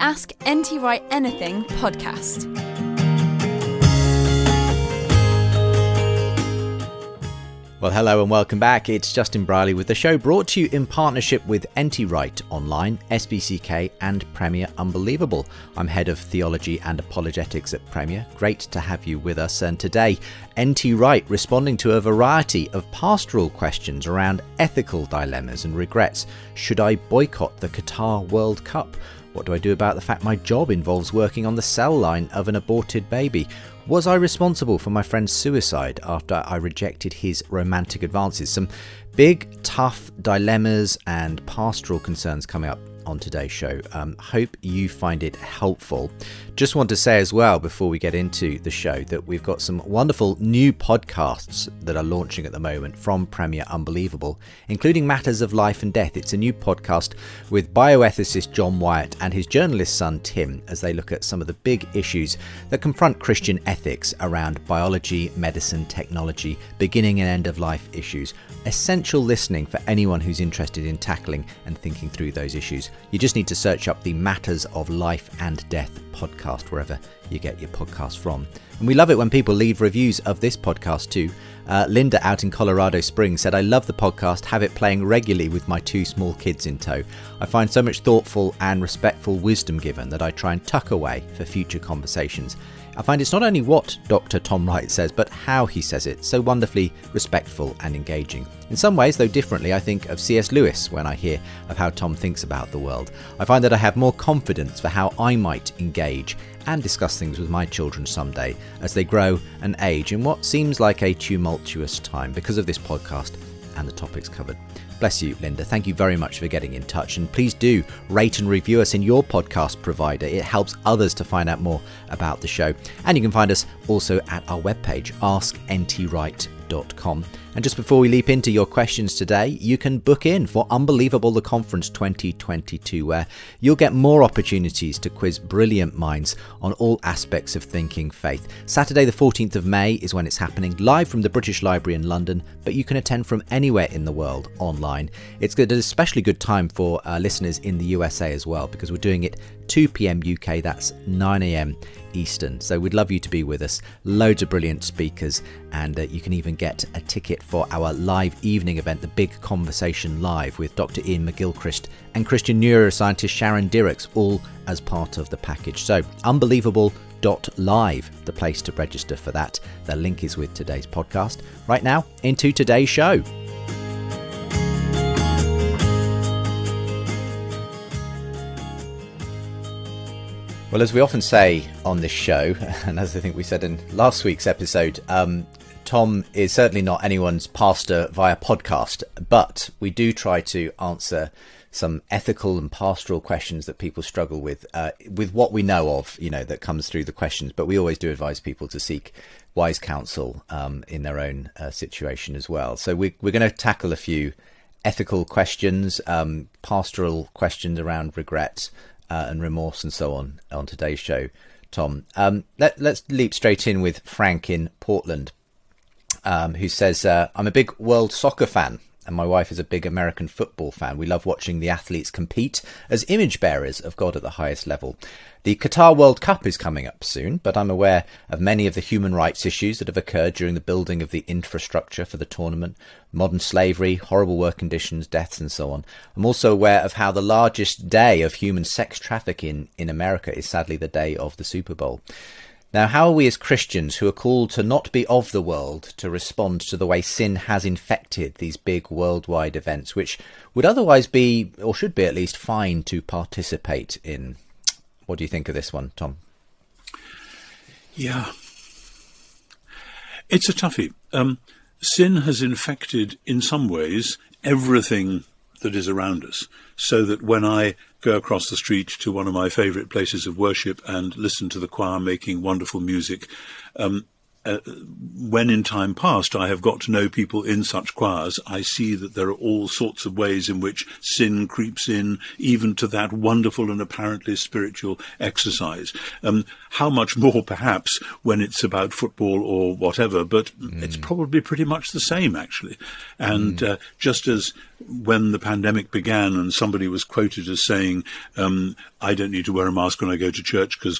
Ask NT Wright Anything podcast. Well, hello and welcome back. It's Justin Brierley with the show brought to you in partnership with NT Wright Online, SPCK, and Premier Unbelievable. I'm head of theology and apologetics at Premier. Great to have you with us. And today, NT Wright responding to a variety of pastoral questions around ethical dilemmas and regrets. Should I boycott the Qatar World Cup? What do I do about the fact my job involves working on the cell line of an aborted baby? Was I responsible for my friend's suicide after I rejected his romantic advances? Some big, tough dilemmas and pastoral concerns coming up on today's show. Um, hope you find it helpful. Just want to say as well before we get into the show that we've got some wonderful new podcasts that are launching at the moment from Premier Unbelievable, including Matters of Life and Death. It's a new podcast with bioethicist John Wyatt and his journalist son Tim as they look at some of the big issues that confront Christian ethics around biology, medicine, technology, beginning and end of life issues. Essential listening for anyone who's interested in tackling and thinking through those issues. You just need to search up the Matters of Life and Death podcast wherever you get your podcast from. And we love it when people leave reviews of this podcast too. Uh, Linda out in Colorado Springs said, I love the podcast, have it playing regularly with my two small kids in tow. I find so much thoughtful and respectful wisdom given that I try and tuck away for future conversations. I find it's not only what Dr. Tom Wright says, but how he says it, so wonderfully respectful and engaging. In some ways, though differently, I think of C.S. Lewis when I hear of how Tom thinks about the world. I find that I have more confidence for how I might engage and discuss things with my children someday as they grow and age in what seems like a tumultuous time because of this podcast and the topics covered. Bless you, Linda. Thank you very much for getting in touch. And please do rate and review us in your podcast provider. It helps others to find out more about the show. And you can find us also at our webpage, askntwright.com and just before we leap into your questions today, you can book in for Unbelievable the Conference 2022, where you'll get more opportunities to quiz brilliant minds on all aspects of thinking faith. Saturday, the 14th of May, is when it's happening, live from the British Library in London, but you can attend from anywhere in the world online. It's an especially good time for uh, listeners in the USA as well, because we're doing it 2 pm UK, that's 9 am Eastern. So we'd love you to be with us. Loads of brilliant speakers, and uh, you can even get a ticket for our live evening event, the Big Conversation Live, with Dr. Iain McGilchrist and Christian neuroscientist Sharon Dirckx, all as part of the package. So unbelievable. Dot Live, the place to register for that. The link is with today's podcast. Right now, into today's show. Well, as we often say on this show, and as I think we said in last week's episode, um, Tom is certainly not anyone's pastor via podcast, but we do try to answer some ethical and pastoral questions that people struggle with, uh, with what we know of, you know, that comes through the questions. But we always do advise people to seek wise counsel um, in their own uh, situation as well. So we, we're going to tackle a few ethical questions, um, pastoral questions around regret, uh, and remorse and so on on today's show, Tom. Um, let, us leap straight in with Frank in Portland, um, who says, uh, I'm a big world soccer fan. And my wife is a big American football fan. We love watching the athletes compete as image bearers of God at the highest level. The Qatar World Cup is coming up soon, but I'm aware of many of the human rights issues that have occurred during the building of the infrastructure for the tournament modern slavery, horrible work conditions, deaths, and so on. I'm also aware of how the largest day of human sex trafficking in America is sadly the day of the Super Bowl. Now, how are we as Christians who are called to not be of the world to respond to the way sin has infected these big worldwide events, which would otherwise be, or should be at least, fine to participate in? What do you think of this one, Tom? Yeah. It's a toughie. Um, sin has infected, in some ways, everything that is around us. So that when I go across the street to one of my favourite places of worship and listen to the choir making wonderful music, um, uh, when in time past I have got to know people in such choirs, I see that there are all sorts of ways in which sin creeps in, even to that wonderful and apparently spiritual exercise. Um, how much more, perhaps, when it's about football or whatever, but mm. it's probably pretty much the same, actually. And mm. uh, just as when the pandemic began and somebody was quoted as saying, um, I don't need to wear a mask when I go to church because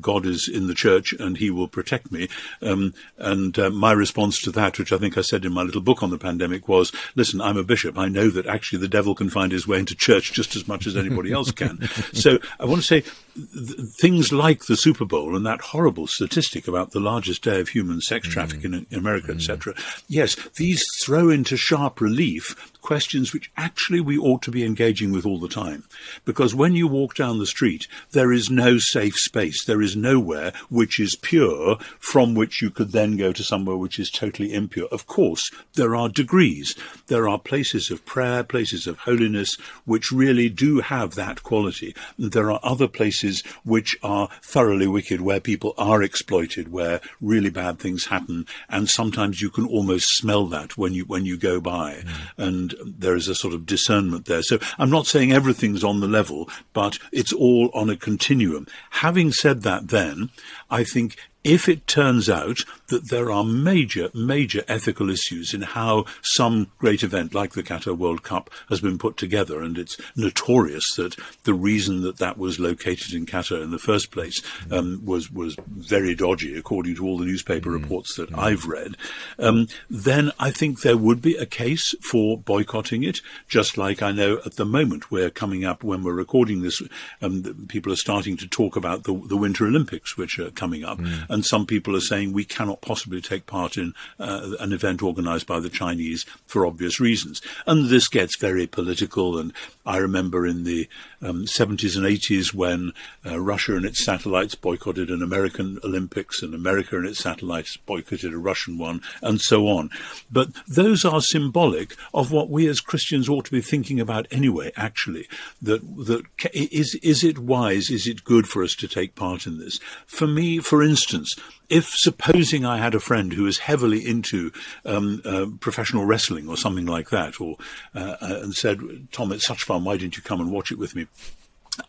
God is in the church and he will protect me. Um, and uh, my response to that, which I think I said in my little book on the pandemic, was, listen, I'm a bishop. I know that actually the devil can find his way into church just as much as anybody else can. so I want to say th- things like the Super Bowl and that horrible statistic about the largest day of human sex trafficking mm. in America, mm. etc. Yes, these throw into sharp relief questions which actually we ought to be engaging with all the time. Because when you walk down the street, there is no safe space. There is nowhere which is pure from which you could then go to somewhere which is totally impure. Of course, there are degrees. There are places of prayer, places of holiness, which really do have that quality. There are other places which are thoroughly wicked, where people are exploited, where really bad things happen. And sometimes you can almost smell that when you, when you go by. Mm. And there is a sort of discernment there. So I'm not saying everything's on the level, but it's all on a continuum. Having said that, then, I think if it turns out that there are major, major ethical issues in how some great event like the Qatar World Cup has been put together, and it's notorious that the reason that that was located in Qatar in the first place um, was was very dodgy, according to all the newspaper mm. reports that mm. I've read, um, then I think there would be a case for boycotting it. Just like I know at the moment we're coming up when we're recording this, um, people are starting to talk about the, the Winter Olympics, which are coming up. Mm and some people are saying we cannot possibly take part in uh, an event organized by the Chinese for obvious reasons. And this gets very political. And I remember in the um, 70s and 80s when uh, Russia and its satellites boycotted an American Olympics and America and its satellites boycotted a Russian one and so on. But those are symbolic of what we as Christians ought to be thinking about anyway, actually. That, that is, is it wise? Is it good for us to take part in this? For me, for instance, instance, if supposing I had a friend who was heavily into um, uh, professional wrestling or something like that, or uh, uh and said, "Tom, it's such fun. Why didn't you come and watch it with me?"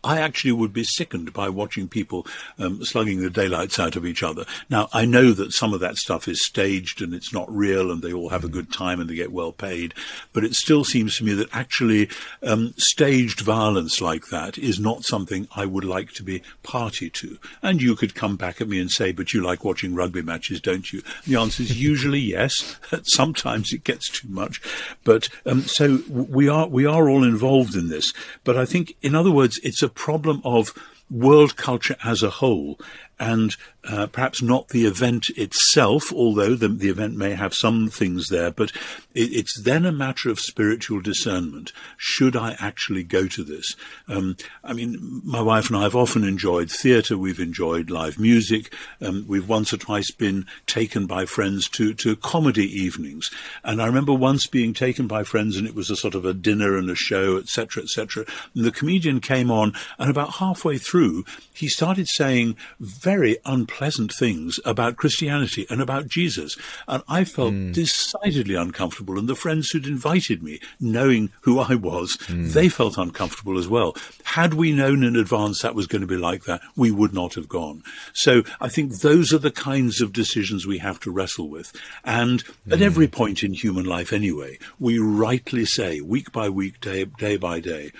I actually would be sickened by watching people um, slugging the daylights out of each other. Now, I know that some of that stuff is staged and it's not real and they all have a good time and they get well paid, but it still seems to me that actually um, staged violence like that is not something I would like to be party to. And you could come back at me and say, but you like watching rugby matches, don't you? The answer is usually yes. Sometimes it gets too much. But um, so we are, we are all involved in this. But I think, in other words, it's a problem of world culture as a whole and uh, perhaps not the event itself, although the, the event may have some things there, but it, it's then a matter of spiritual discernment. Should I actually go to this? Um, I mean, my wife and I have often enjoyed theatre, we've enjoyed live music, um, we've once or twice been taken by friends to, to comedy evenings. And I remember once being taken by friends and it was a sort of a dinner and a show, etc., etc. And the comedian came on, and about halfway through, he started saying very unpleasant things about Christianity and about Jesus. And I felt mm. decidedly uncomfortable. And the friends who'd invited me, knowing who I was, mm. they felt uncomfortable as well. Had we known in advance that was going to be like that, we would not have gone. So I think those are the kinds of decisions we have to wrestle with. And mm. at hmm. every point in human life anyway, we rightly say, week by week, day, day by day,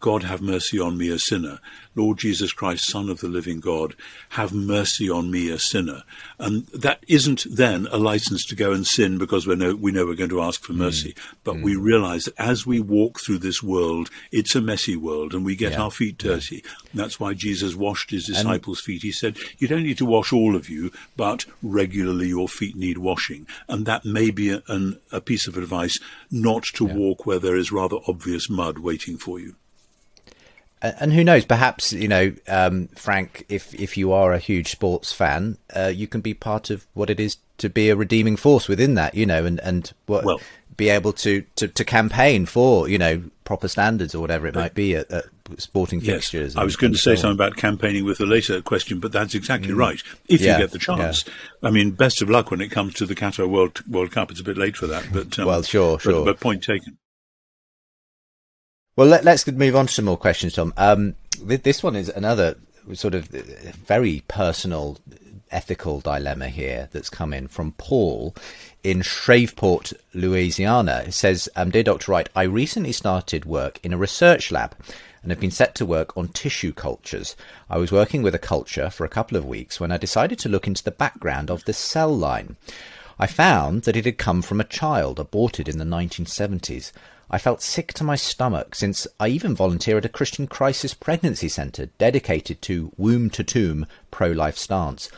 God have mercy on me, a sinner. Lord Jesus Christ, Son of the living God, have mercy on me, a sinner. And that isn't then a license to go and sin because we know, we know we're going to ask for mm. mercy. Mm. But mm. we realize that as we walk through this world, it's a messy world and we get yeah. our feet dirty. Yeah. That's why Jesus washed his disciples' and feet. He said, You don't need to wash all of you, but regularly your feet need washing. And that may be a, an, a piece of advice not to yeah. walk where there is rather obvious mud waiting for you and who knows? Perhaps you know, um, Frank. If if you are a huge sports fan, uh, you can be part of what it is to be a redeeming force within that. You know, and and what, well, be able to, to to campaign for you know proper standards or whatever it might be at, at sporting fixtures. Yes, I was going to say so something about campaigning with a later question, but that's exactly mm. right. If yeah, you get the chance, yeah. I mean, best of luck when it comes to the Qatar World World Cup. It's a bit late for that, but um, well, sure, sure. But, but point taken. Well, let, us move on to some more questions, Tom. Um, this one is another sort of very personal ethical dilemma here that's come in from Paul in Shreveport, Louisiana. It says, um, Dear Dr. Wright, I recently started work in a research lab and have been set to work on tissue cultures. I was working with a culture for a couple of weeks when I decided to look into the background of the cell line. I found that it had come from a child aborted in the 1970s. I felt sick to my stomach since I even volunteer at a Christian crisis pregnancy centre dedicated to womb to tomb pro life stance.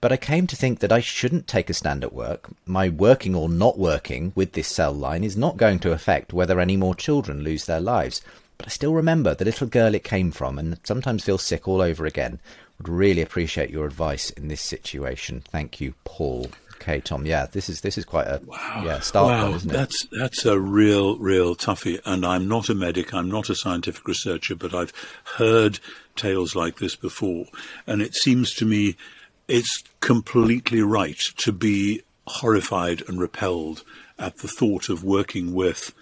But I came to think that I shouldn't take a stand at work. My working or not working with this cell line is not going to affect whether any more children lose their lives. But I still remember the little girl it came from and sometimes feel sick all over again. Would really appreciate your advice in this situation. Thank you, Paul. Okay, Tom. Yeah, this is this is quite a wow. yeah start, wow. isn't it? That's that's a real real toughie. And I'm not a medic. I'm not a scientific researcher, but I've heard tales like this before, and it seems to me it's completely right to be horrified and repelled at the thought of working with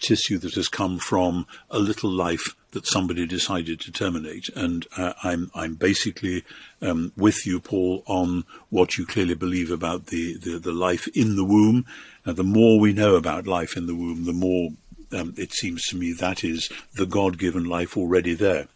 tissue that has come from a little life that somebody decided to terminate. And uh, I'm I'm basically um, with you, Paul, on what you clearly believe about the the, the life in the womb. Uh, the more we know about life in the womb, the more um, it seems to me that is the God-given life already there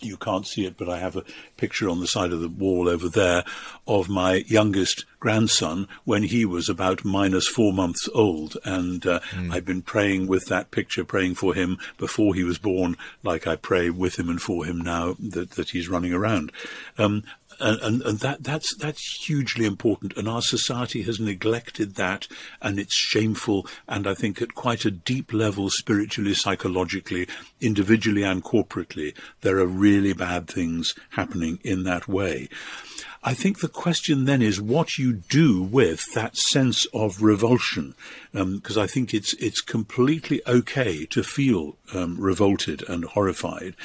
you can't see it, but I have a picture on the side of the wall over there of my youngest grandson when he was about minus four months old. And uh, mm. I've been praying with that picture, praying for him before he was born, like I pray with him and for him now that, that he's running around. Um, and, and, that that's that's hugely important. And our society has neglected that, and it's shameful. And I think at quite a deep level, spiritually, psychologically, individually, and corporately, there are really bad things happening in that way. I think the question then is what you do with that sense of revulsion, because um, I think it's it's completely okay to feel um, revolted and horrified,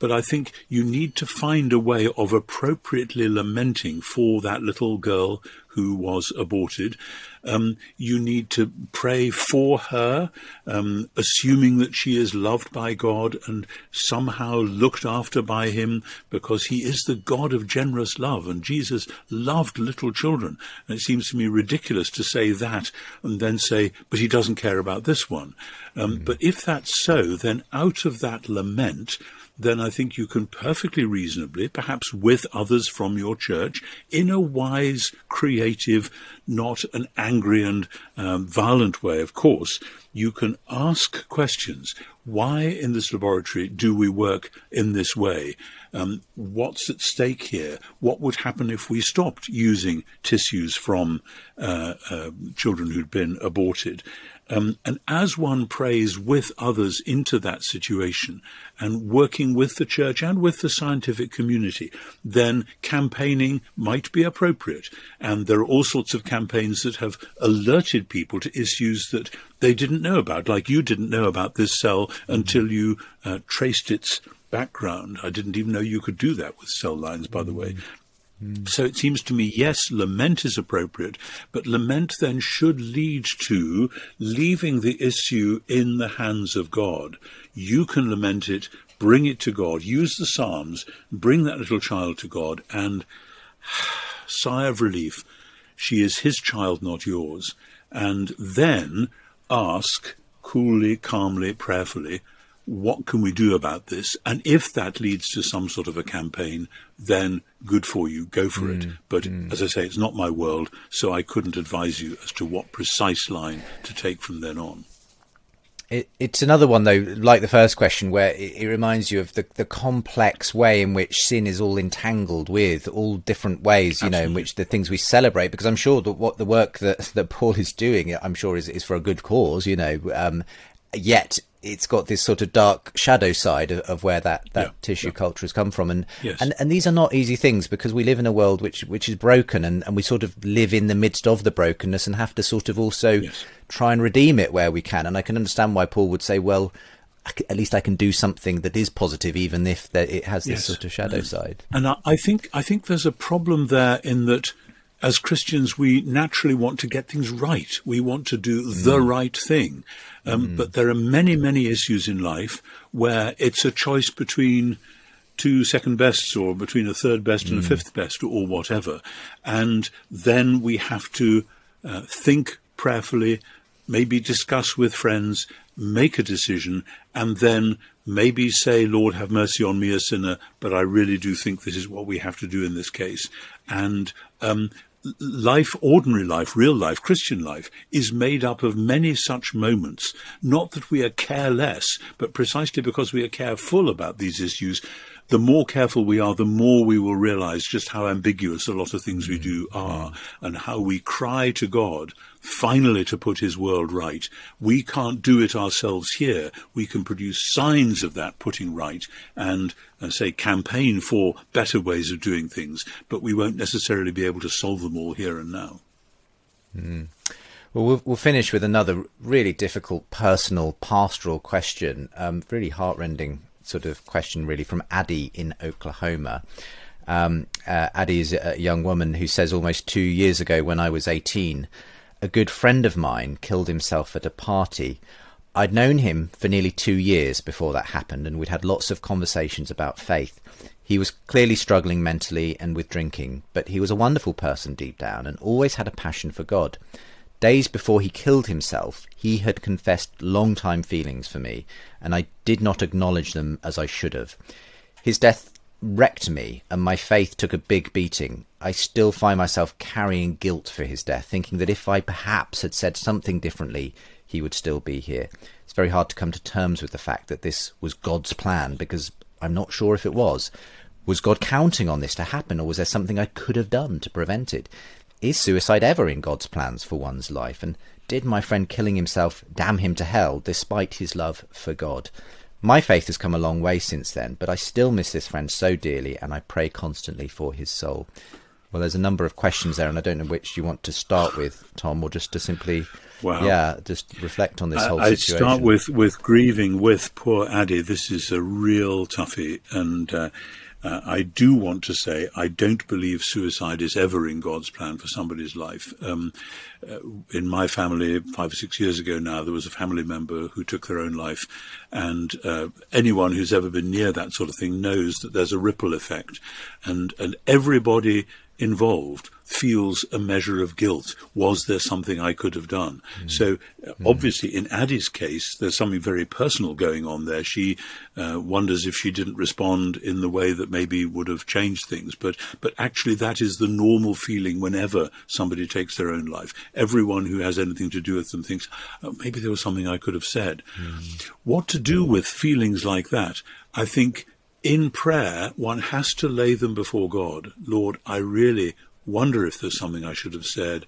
but I think you need to find a way of appropriately lamenting for that little girl who was aborted. Um, you need to pray for her, um, assuming that she is loved by God and somehow looked after by Him, because He is the God of generous love, and Jesus loved little children. And it seems to me ridiculous to say that and then say, but He doesn't care about this one. Um, mm-hmm. But if that's so, then out of that lament, then I think you can perfectly reasonably, perhaps with others from your church, in a wise, creative, not an angry and um, violent way, of course, you can ask questions. Why in this laboratory do we work in this way? Um, what's at stake here? What would happen if we stopped using tissues from uh, uh, children who'd been aborted? Um, and as one prays with others into that situation and working with the church and with the scientific community, then campaigning might be appropriate. And there are all sorts of campaigns that have alerted people to issues that they didn't know about, like you didn't know about this cell until you uh, traced its background. I didn't even know you could do that with cell lines, by the way. So it seems to me, yes, lament is appropriate, but lament then should lead to leaving the issue in the hands of God. You can lament it, bring it to God, use the Psalms, bring that little child to God, and sigh of relief. She is his child, not yours. And then ask coolly, calmly, prayerfully, what can we do about this? And if that leads to some sort of a campaign, then good for you, go for mm, it. But mm. as I say, it's not my world, so I couldn't advise you as to what precise line to take from then on. It, it's another one though, like the first question, where it, it, reminds you of the, the complex way in which sin is all entangled with all different ways, you Absolutely. know, in which the things we celebrate. Because I'm sure that what the work that that Paul is doing, I'm sure is is for a good cause, you know. Um, yet it's got this sort of dark shadow side of, of where that, that yeah, tissue yeah. culture has come from. And, yes. and and these are not easy things because we live in a world which which is broken and, and we sort of live in the midst of the brokenness and have to sort of also yes. try and redeem it where we can. And I can understand why Paul would say, well, at least I can do something that is positive, even if it has this yes. sort of shadow side. And I think I think there's a problem there in that as Christians, we naturally want to get things right. We want to do mm. the right thing. Um, mm. But there are many, many issues in life where it's a choice between two second bests or between a third best mm. and a mm. fifth best or whatever. And then we have to uh, think prayerfully, maybe discuss with friends, make a decision, and then maybe say, Lord, have mercy on me, a sinner, but I really do think this is what we have to do in this case. And um, life, ordinary life, real life, Christian life, is made up of many such moments. Not that we are careless, but precisely because we are careful about these issues, the more careful we are, the more we will realize just how ambiguous a lot of things we hmm. do are and how we cry to God finally to put his world right. We can't do it ourselves here. We can produce signs of that putting right and, uh, say, campaign for better ways of doing things, but we won't necessarily be able to solve them all here and now. Mm. Well, well, we'll finish with another really difficult personal pastoral question, um, really heartrending sort of question, really, from Addie in Oklahoma. Um, uh, Addie is a young woman who says almost two years ago, when I was 18, a good friend of mine killed himself at a party. I'd known him for nearly two years before that happened, and we'd had lots of conversations about faith. He was clearly struggling mentally and with drinking, but he was a wonderful person deep down and always had a passion for God. Days before he killed himself, he had confessed long time feelings for me, and I did not acknowledge them as I should have. His death wrecked me, and my faith took a big beating. I still find myself carrying guilt for his death, thinking that if I perhaps had said something differently, he would still be here. It's very hard to come to terms with the fact that this was God's plan, because I'm not sure if it was. Was God counting on this to happen, or was there something I could have done to prevent it? Is suicide ever in God's plans for one's life? And did my friend killing himself damn him to hell despite his love for God? My faith has come a long way since then, but I still miss this friend so dearly and I pray constantly for his soul. Well, there's a number of questions there, and I don't know which you want to start with, Tom, or just to simply, wow. yeah, just reflect on this whole I, situation. I start with, with grieving with poor Addie. This is a real toughie, and uh, uh, I do want to say I don't believe suicide is ever in God's plan for somebody's life. Um, uh, in my family, five or six years ago now, there was a family member who took their own life, and uh, anyone who's ever been near that sort of thing knows that there's a ripple effect, and and everybody involved feels a measure of guilt. Was there something I could have done? Mm. So, uh, mm. obviously, in Addie's case, there's something very personal going on there. She uh, wonders if she didn't respond in the way that maybe would have changed things. But, but actually, that is the normal feeling whenever somebody takes their own life. Everyone who has anything to do with them thinks, oh, maybe there was something I could have said. Mm. What to do with feelings like that? I think in prayer, one has to lay them before God. Lord, I really wonder if there's something I should have said.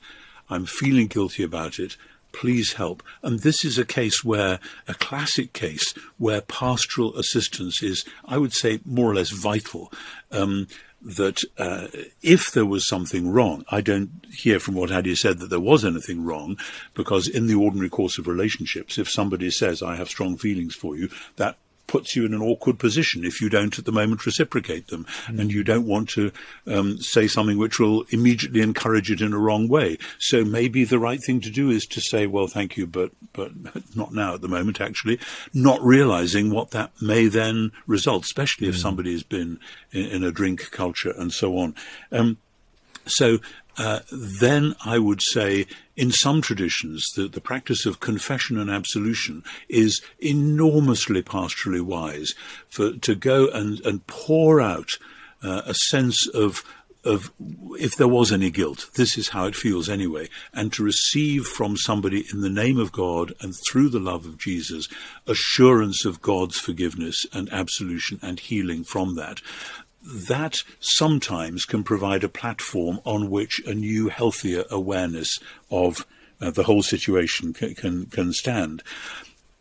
I'm feeling guilty about it. Please help. And this is a case where, a classic case, where pastoral assistance is, I would say, more or less vital. Um, that uh, if there was something wrong, I don't hear from what Addie said that there was anything wrong, because in the ordinary course of relationships, if somebody says, I have strong feelings for you, that puts you in an awkward position if you don't at the moment reciprocate them, mm. and you don't want to um, say something which will immediately encourage it in a wrong way. So maybe the right thing to do is to say, "Well, thank you, but but not now at the moment." Actually, not realizing what that may then result, especially if mm. somebody has been in, in, a drink culture and so on. Um, so uh, then I would say in some traditions that the practice of confession and absolution is enormously pastorally wise. For to go and, and pour out uh, a sense of of if there was any guilt, this is how it feels anyway, and to receive from somebody in the name of God and through the love of Jesus assurance of God's forgiveness and absolution and healing from that that sometimes can provide a platform on which a new, healthier awareness of uh, the whole situation can, can, can stand.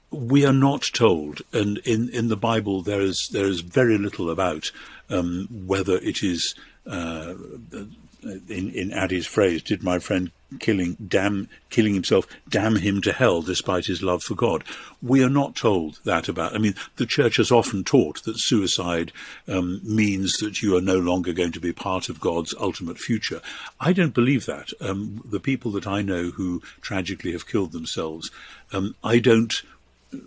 We are not told, and in, in the Bible there is there is very little about um, whether it is uh, in, in Addy's phrase, did my friend killing damn killing himself damn him to hell despite his love for God? We are not told that about. I mean, the church has often taught that suicide um, means that you are no longer going to be part of God's ultimate future. I don't believe that. Um, the people that I know who tragically have killed themselves, um, I don't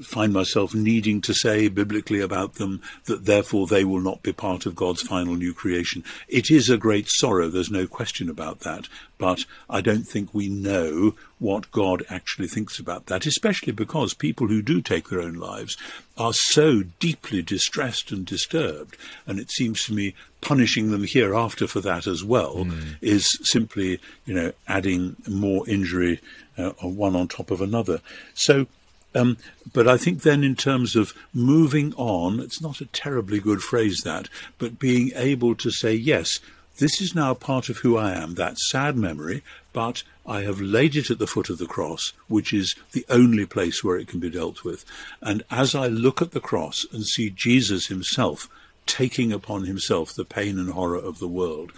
find myself needing to say biblically about them that therefore they will not be part of God's final new creation. It is a great sorrow, there's no question about that, but I don't think we know what God actually thinks about that, especially because people who do take their own lives are so deeply distressed and disturbed, and it seems to me punishing them hereafter for that as well mm. is simply, you know, adding more injury uh, one on top of another. So um, but I think then, in terms of moving on, it's not a terribly good phrase that, but being able to say, yes, this is now part of who I am, that sad memory, but I have laid it at the foot of the cross, which is the only place where it can be dealt with. And as I look at the cross and see Jesus himself taking upon himself the pain and horror of the world,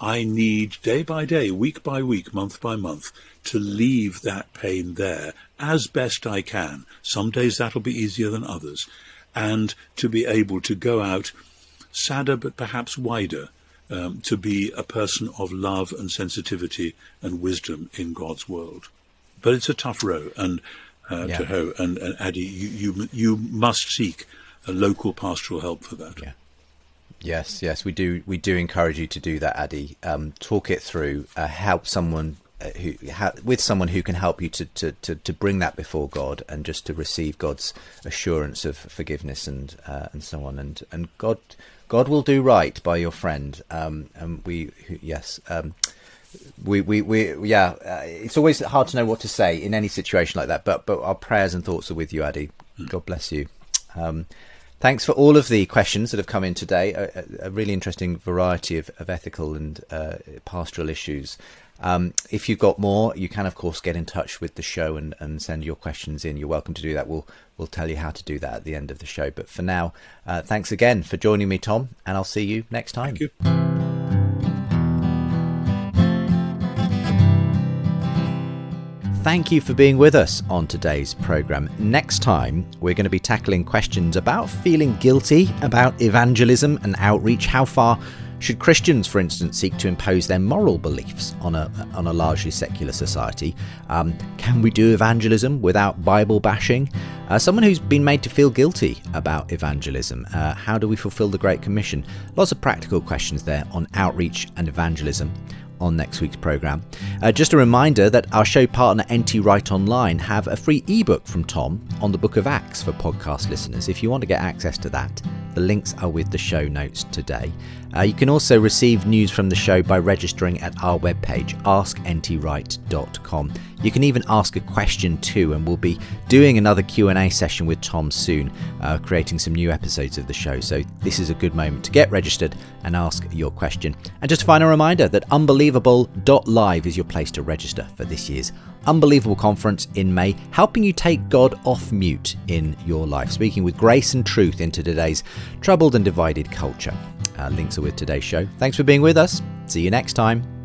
I need day by day, week by week, month by month, to leave that pain there as best I can. Some days that'll be easier than others. And to be able to go out sadder but perhaps wider, um, to be a person of love and sensitivity and wisdom in God's world. But it's a tough row and uh, yeah. to hoe. And, and Addy, you, you, you must seek a local pastoral help for that. Yeah. Yes, yes, we do. We do encourage you to do that, Addy. Um, talk it through. Uh, help someone uh, who ha- with someone who can help you to, to, to, to, bring that before God and just to receive God's assurance of forgiveness and uh, and so on and and God God will do right by your friend um, and we yes um, we, we, we yeah uh, it's always hard to know what to say in any situation like that but but our prayers and thoughts are with you Addy God bless you um, Thanks for all of the questions that have come in today. A, a really interesting variety of, of ethical and uh, pastoral issues. Um, if you've got more, you can of course get in touch with the show and, and send your questions in. You're welcome to do that. We'll we'll tell you how to do that at the end of the show. But for now, uh, thanks again for joining me, Tom, and I'll see you next time. Thank you. For being with us on today's programme. Next time, we're going to be tackling questions about feeling guilty, about evangelism and outreach. How far should Christians, for instance, seek to impose their moral beliefs on a, on a largely secular society? Um, can we do evangelism without Bible bashing? Uh, someone who's been made to feel guilty about evangelism, uh, how do we fulfill the Great Commission? Lots of practical questions there on outreach and evangelism on next week's programme. Uh, just a reminder that our show partner NT Wright Online have a free ebook from Tom on the book of Acts for podcast listeners. If you want to get access to that, the links are with the show notes today. Uh, you can also receive news from the show by registering at our webpage, askntwright.com. You can even ask a question too, and we'll be doing another Q&A session with Tom soon, uh, creating some new episodes of the show. So this is a good moment to get registered and ask your question. And just a final reminder that unbelievable.live is your place to register for this year's Unbelievable Conference in May, helping you take God off mute in your life, speaking with grace and truth into today's troubled and divided culture. Uh, links are with today's show. Thanks for being with us. See you next time.